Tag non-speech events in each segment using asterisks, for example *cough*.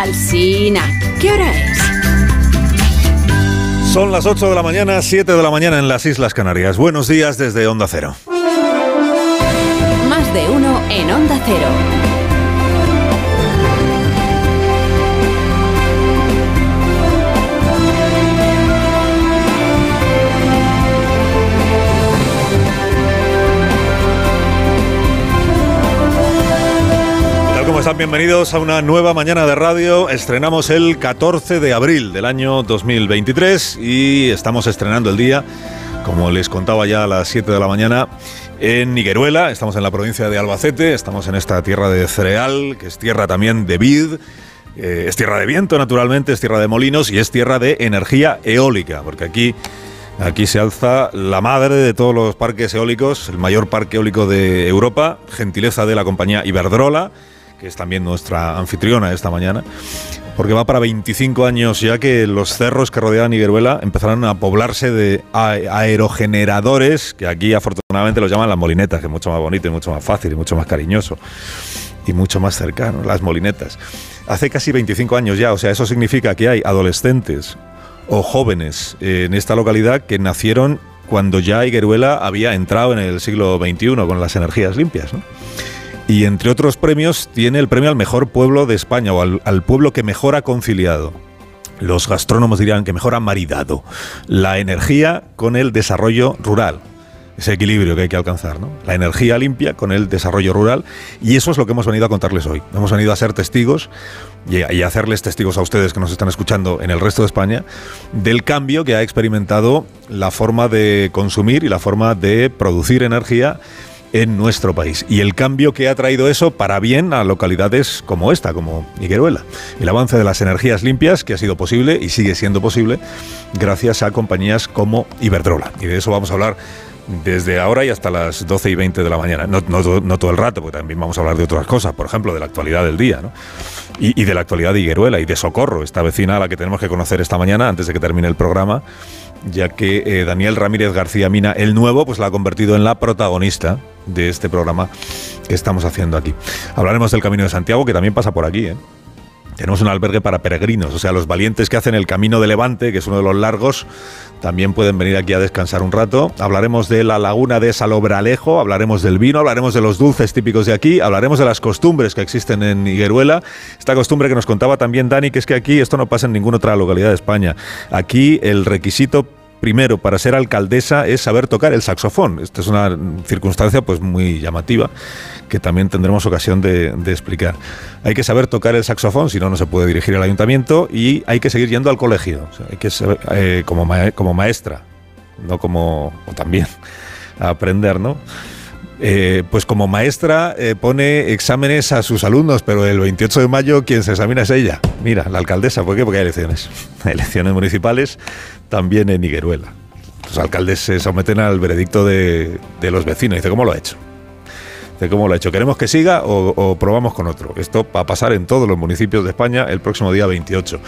Alsina, ¿qué hora es? Son las 8 de la mañana, 7 de la mañana en las Islas Canarias. Buenos días desde Onda Cero. Más de uno en Onda Cero. Están? Bienvenidos a una nueva mañana de radio. Estrenamos el 14 de abril del año 2023 y estamos estrenando el día, como les contaba ya a las 7 de la mañana, en Nigueruela. Estamos en la provincia de Albacete, estamos en esta tierra de cereal, que es tierra también de vid. Eh, es tierra de viento, naturalmente, es tierra de molinos y es tierra de energía eólica, porque aquí Aquí se alza la madre de todos los parques eólicos, el mayor parque eólico de Europa, gentileza de la compañía Iberdrola, que es también nuestra anfitriona esta mañana, porque va para 25 años ya que los cerros que rodean Igueruela empezarán a poblarse de aerogeneradores, que aquí afortunadamente los llaman las molinetas, que es mucho más bonito y mucho más fácil y mucho más cariñoso y mucho más cercano, las molinetas. Hace casi 25 años ya, o sea, eso significa que hay adolescentes o jóvenes en esta localidad que nacieron cuando ya Igueruela había entrado en el siglo XXI con las energías limpias. ¿no? Y entre otros premios tiene el premio al mejor pueblo de España o al, pueblo que mejor ha conciliado. Los gastrónomos dirían que mejor ha maridado la energía con el desarrollo rural ese equilibrio que hay que alcanzar, ¿no? La energía limpia con el desarrollo rural y eso es lo que hemos venido a contarles hoy. Hemos venido a ser testigos y a, hacerles testigos a ustedes que nos están escuchando en el resto de España del cambio que ha experimentado la forma de consumir y la forma de producir energía en nuestro país. Y el cambio que ha traído eso para bien a localidades como esta, como Higueruela. El avance de las energías limpias que ha sido posible y sigue siendo posible gracias a compañías como Iberdrola. Y de eso vamos a hablar desde ahora y hasta las 12 y 20 de la mañana. No, no, todo el rato, porque también vamos a hablar de otras cosas, por ejemplo, de la actualidad del día, ¿no? y, de la actualidad de Higueruela y de Socorro, esta vecina a la que tenemos que conocer esta mañana antes de que termine el programa, ya que eh, Daniel Ramírez García Mina, el nuevo, pues la ha convertido en la protagonista de este programa que estamos haciendo aquí. Hablaremos del Camino de Santiago, que también pasa por aquí, ¿eh? Tenemos un albergue para peregrinos, o sea, los valientes que hacen el Camino de Levante, que es uno de los largos, también pueden venir aquí a descansar un rato. Hablaremos de la laguna de Salobralejo, hablaremos del vino, hablaremos de los dulces típicos de aquí, hablaremos de las costumbres que existen en Higueruela. Esta costumbre que nos contaba también Dani, que es que aquí esto no pasa en ninguna otra localidad de España. Aquí el requisito primero para ser alcaldesa es saber tocar el saxofón. Esta es una circunstancia pues muy llamativa que también tendremos ocasión de, explicar. Hay que saber tocar el saxofón, si no, no se puede dirigir al ayuntamiento y hay que seguir yendo al colegio, hay que ser, eh, como, maestra, no como, o también, aprender, ¿no? Eh, pues como maestra eh, pone exámenes a sus alumnos, pero el 28 de mayo quien se examina es ella. Mira, la alcaldesa, ¿por qué? Porque hay elecciones. *laughs* Hay elecciones municipales también en Higueruela. Los alcaldes se someten al veredicto de, de los vecinos. Dice, ¿cómo lo ha hecho? de cómo lo ha hecho. ¿Queremos que siga o, probamos con otro? Esto va a pasar en todos los municipios de España el próximo día 28,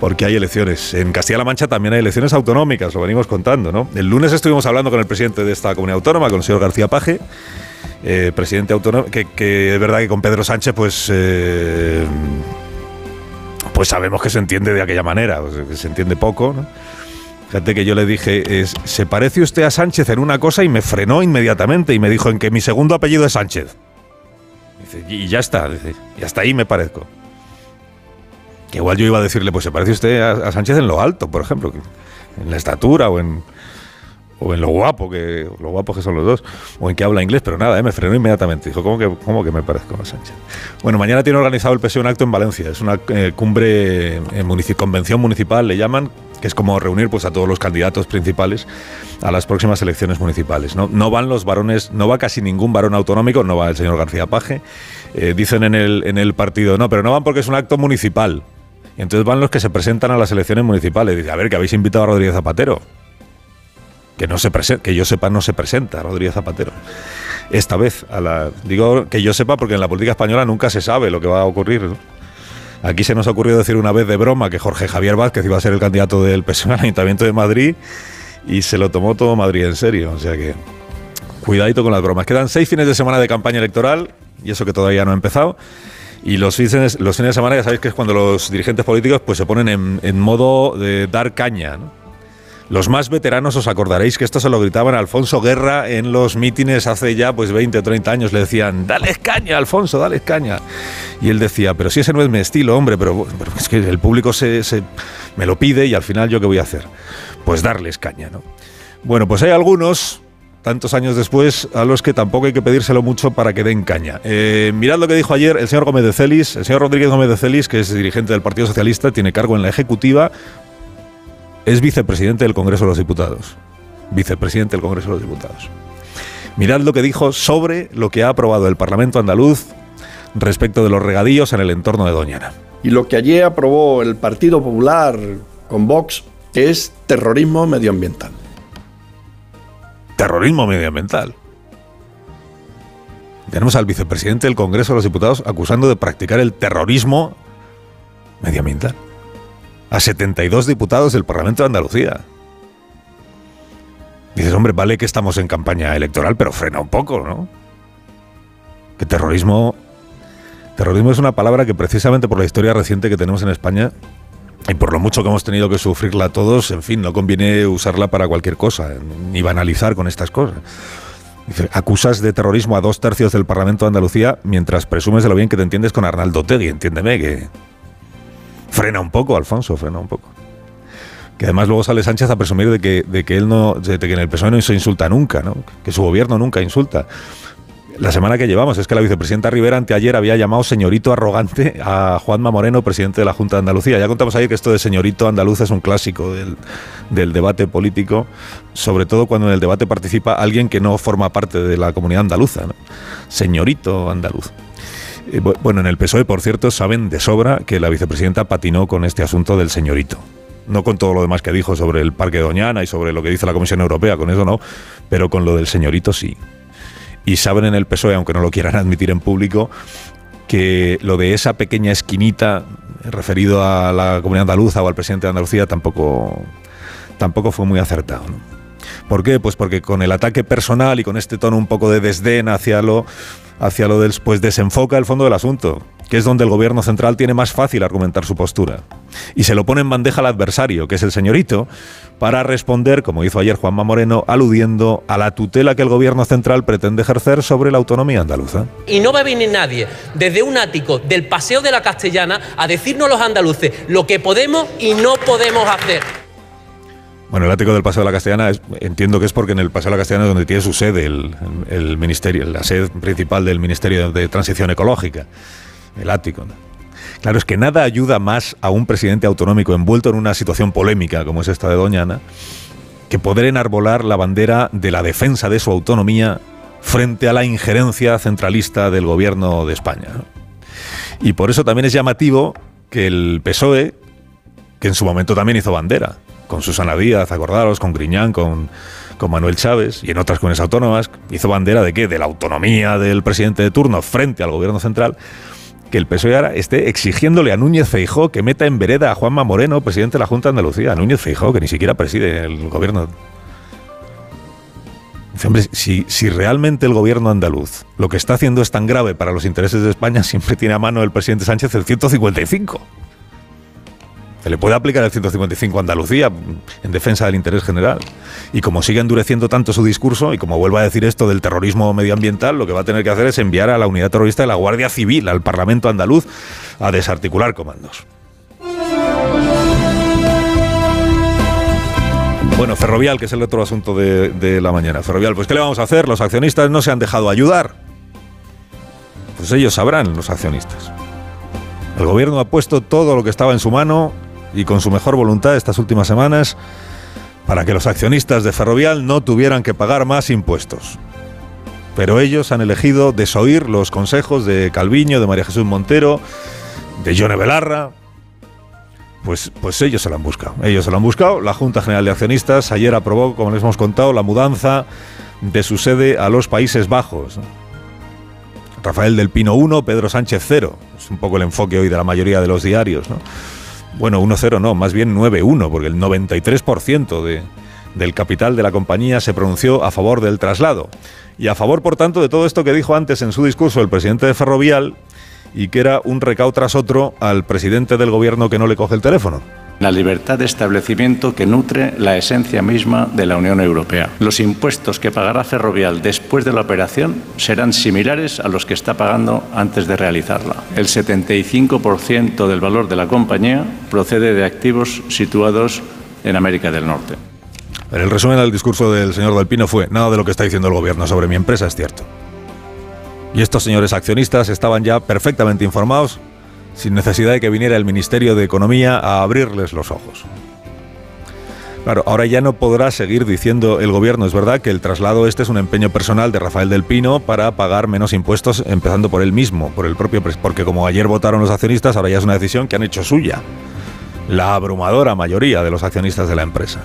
porque hay elecciones. En Castilla-La Mancha también hay elecciones autonómicas, lo venimos contando, ¿no? El lunes estuvimos hablando con el presidente de esta comunidad autónoma, con el señor García Paje, eh, presidente autónomo, que, es verdad que con Pedro Sánchez, pues... Eh, pues sabemos que se entiende de aquella manera, que se entiende poco, ¿no? Fíjate que yo le dije, ¿se parece usted a Sánchez en una cosa? Y me frenó inmediatamente y me dijo en que mi segundo apellido es Sánchez. y ya está, y hasta ahí me parezco. Que igual yo iba a decirle, pues se parece usted a, Sánchez en lo alto, por ejemplo, en la estatura o en, o en lo guapo que lo guapos que son los dos, o en que habla inglés, pero nada, eh, me frenó inmediatamente. Dijo, ¿cómo que, cómo que me parezco a Sánchez? Bueno, mañana tiene organizado el PSOE un acto en Valencia, es una eh, cumbre, eh, convención municipal, le llaman, que es como reunir pues, a todos los candidatos principales a las próximas elecciones municipales. No, van los varones, no va casi ningún varón autonómico, no va el señor García Paje. Dicen en el, en el partido, no, pero no van porque es un acto municipal. Entonces van los que se presentan a las elecciones municipales. Dice, a ver, que habéis invitado a Rodríguez Zapatero. Que, no se que yo sepa, no se presenta Rodríguez Zapatero. Esta vez, a la, digo que yo sepa porque en la política española nunca se sabe lo que va a ocurrir. Aquí se nos ha ocurrido decir una vez de broma que Jorge Javier Vázquez iba a ser el candidato del PSOE al Ayuntamiento de Madrid y se lo tomó todo Madrid en serio. O sea que cuidadito con las bromas. Quedan seis fines de semana de campaña electoral y eso que todavía no ha empezado. Y los fines, los fines de semana ya sabéis que es cuando los dirigentes políticos pues, se ponen en, modo de dar caña. Los más veteranos os acordaréis que esto se lo gritaban a Alfonso Guerra en los mítines hace ya pues 20 o 30 años. Le decían, dale caña, Alfonso, dale caña. Y él decía, pero si ese no es mi estilo, hombre, pero, es que el público se, me lo pide y al final yo qué voy a hacer. Pues darles caña, ¿no? Bueno, pues hay algunos tantos años después, a los que tampoco hay que pedírselo mucho para que den caña. Eh, mirad lo que dijo ayer el señor Gómez de Celis, el señor Rodríguez Gómez de Celis, que es dirigente del Partido Socialista, tiene cargo en la Ejecutiva, es vicepresidente del Congreso de los Diputados. Vicepresidente del Congreso de los Diputados. Mirad lo que dijo sobre lo que ha aprobado el Parlamento andaluz respecto de los regadíos en el entorno de Doñana. Y lo que ayer aprobó el Partido Popular con Vox es terrorismo medioambiental. Terrorismo medioambiental. Tenemos al vicepresidente del Congreso de los Diputados acusando de practicar el terrorismo medioambiental a 72 diputados del Parlamento de Andalucía. Dices, hombre, vale que estamos en campaña electoral, pero frena un poco, ¿no? Que terrorismo. Terrorismo es una palabra que precisamente por la historia reciente que tenemos en España y por lo mucho que hemos tenido que sufrirla todos, en fin, no conviene usarla para cualquier cosa, ni banalizar con estas cosas. Dice, acusas de terrorismo a dos tercios del Parlamento de Andalucía mientras presumes de lo bien que te entiendes con Arnaldo Tegui, entiéndeme que Frena un poco, Alfonso, frena un poco. Que además luego sale Sánchez a presumir de que, de que él no, de que en el PSOE no se insulta nunca, ¿no? que su gobierno nunca insulta. La semana que llevamos es que la vicepresidenta Rivera anteayer había llamado señorito arrogante a Juanma Moreno, presidente de la Junta de Andalucía. Ya contamos ahí que esto de señorito andaluz es un clásico del, del, debate político, sobre todo cuando en el debate participa alguien que no forma parte de la comunidad andaluza. Señorito andaluz. Eh, bueno, en el PSOE, por cierto, saben de sobra que la vicepresidenta patinó con este asunto del señorito. No con todo lo demás que dijo sobre el Parque de Doñana y sobre lo que dice la Comisión Europea, con eso no, pero con lo del señorito sí. Y saben en el PSOE, aunque no lo quieran *laughs* admitir en público, que lo de esa pequeña esquinita referido a la comunidad andaluza o al presidente de Andalucía tampoco, tampoco fue muy acertado. ¿Por qué? Pues porque con el ataque personal y con este tono un poco de desdén hacia lo hacia lo del pues desenfoca el fondo del asunto, que es donde el gobierno central tiene más fácil argumentar su postura. Y se lo pone en bandeja al adversario, que es el señorito, para responder, como hizo ayer Juanma Moreno, aludiendo a la tutela que el gobierno central pretende ejercer sobre la autonomía andaluza. Y no va a venir nadie desde un ático del Paseo de la Castellana a decirnos los andaluces lo que podemos y no podemos hacer. Bueno, el ático del Paseo de la Castellana entiendo que es porque en el Paseo de la Castellana es donde tiene su sede el, ministerio, la sede principal del Ministerio de Transición Ecológica, el ático. Claro, es que nada ayuda más a un presidente autonómico envuelto en una situación polémica como es esta de Doñana que poder enarbolar la bandera de la defensa de su autonomía frente a la injerencia centralista del gobierno de España. Y por eso también es llamativo que el PSOE, que en su momento también hizo bandera, con Susana Díaz, acordaros, con Griñán, con, con Manuel Chávez y en otras comunidades autónomas, hizo bandera de qué? De la autonomía del presidente de turno frente al gobierno central, que el PSOE ahora esté exigiéndole a Núñez Feijó que meta en vereda a Juanma Moreno, presidente de la Junta de Andalucía, a Núñez Feijó, que ni siquiera preside el gobierno. Dice, hombre, si, si realmente el gobierno andaluz lo que está haciendo es tan grave para los intereses de España, *laughs* siempre tiene a mano el presidente Sánchez el 155. Se le puede aplicar el 155 a Andalucía en defensa del interés general. Y como sigue endureciendo tanto su discurso, y como vuelva a decir esto del terrorismo medioambiental, lo que va a tener que hacer es enviar a la unidad terrorista de la Guardia Civil al Parlamento andaluz a desarticular comandos. Bueno, Ferrovial, que es el otro asunto de, de, la mañana. Ferrovial, pues ¿qué le vamos a hacer? Los accionistas no se han dejado ayudar. Pues ellos sabrán, los accionistas. El gobierno ha puesto todo lo que estaba en su mano y con su mejor voluntad estas últimas semanas para que los accionistas de Ferrovial no tuvieran que pagar más impuestos. Pero ellos han elegido desoír los consejos de Calviño, de María Jesús Montero, de Yone Belarra. Pues, pues ellos se lo han buscado. Ellos se lo han buscado. La Junta General de Accionistas ayer aprobó, como les hemos contado, la mudanza de su sede a los Países Bajos. Rafael del Pino 1, Pedro Sánchez 0. Es un poco el enfoque hoy de la mayoría de los diarios. ¿no? Bueno, 1-0 no, más bien 9-1, porque el 93% de, del capital de la compañía se pronunció a favor del traslado. Y a favor, por tanto, de todo esto que dijo antes en su discurso el presidente de Ferrovial y que era un recao tras otro al presidente del gobierno que no le coge el teléfono la libertad de establecimiento que nutre la esencia misma de la Unión Europea. Los impuestos que pagará Ferrovial después de la operación serán similares a los que está pagando antes de realizarla. El 75% del valor de la compañía procede de activos situados en América del Norte. el resumen del discurso del señor Del fue, nada de lo que está diciendo el gobierno sobre mi empresa es cierto. Y estos señores accionistas estaban ya perfectamente informados sin necesidad de que viniera el Ministerio de Economía a abrirles los ojos. Claro, ahora ya no podrá seguir diciendo el gobierno, es verdad que el traslado este es un empeño personal de Rafael del Pino para pagar menos impuestos, empezando por él mismo, por el propio, porque como ayer votaron los accionistas, ahora ya es una decisión que han hecho suya, la abrumadora mayoría de los accionistas de la empresa.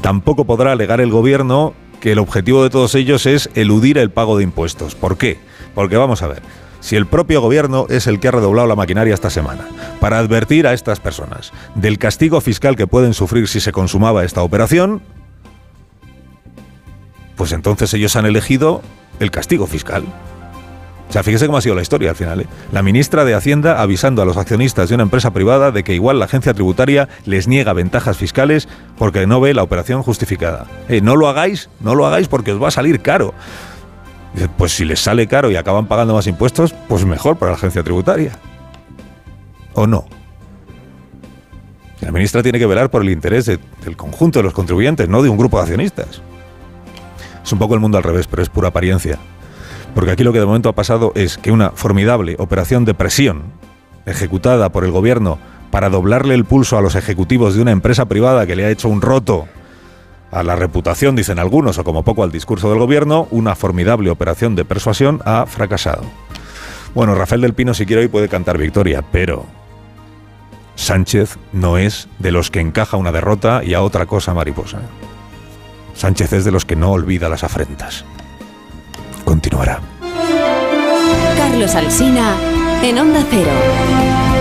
Tampoco podrá alegar el gobierno que el objetivo de todos ellos es eludir el pago de impuestos. ¿Por qué? Porque vamos a ver, si el propio gobierno es el que ha redoblado la maquinaria esta semana para advertir a estas personas del castigo fiscal que pueden sufrir si se consumaba esta operación, pues entonces ellos han elegido el castigo fiscal. O sea, fíjese cómo ha sido la historia al final. ¿eh? La ministra de Hacienda avisando a los accionistas de una empresa privada de que igual la agencia tributaria les niega ventajas fiscales porque no ve la operación justificada. Eh, no lo hagáis, no lo hagáis porque os va a salir caro pues si les sale caro y acaban pagando más impuestos, pues mejor para la agencia tributaria. ¿O no? La ministra tiene que velar por el interés del conjunto de los contribuyentes, no de un grupo de accionistas. Es un poco el mundo al revés, pero es pura apariencia. Porque aquí lo que de momento ha pasado es que una formidable operación de presión ejecutada por el gobierno para doblarle el pulso a los ejecutivos de una empresa privada que le ha hecho un roto a la reputación, dicen algunos, o como poco al discurso del gobierno, una formidable operación de persuasión ha fracasado. Bueno, Rafael del Pino si quiere hoy puede cantar victoria, pero Sánchez no es de los que encaja una derrota y a otra cosa mariposa. Sánchez es de los que no olvida las afrentas. Continuará. Carlos Alsina en Onda Cero.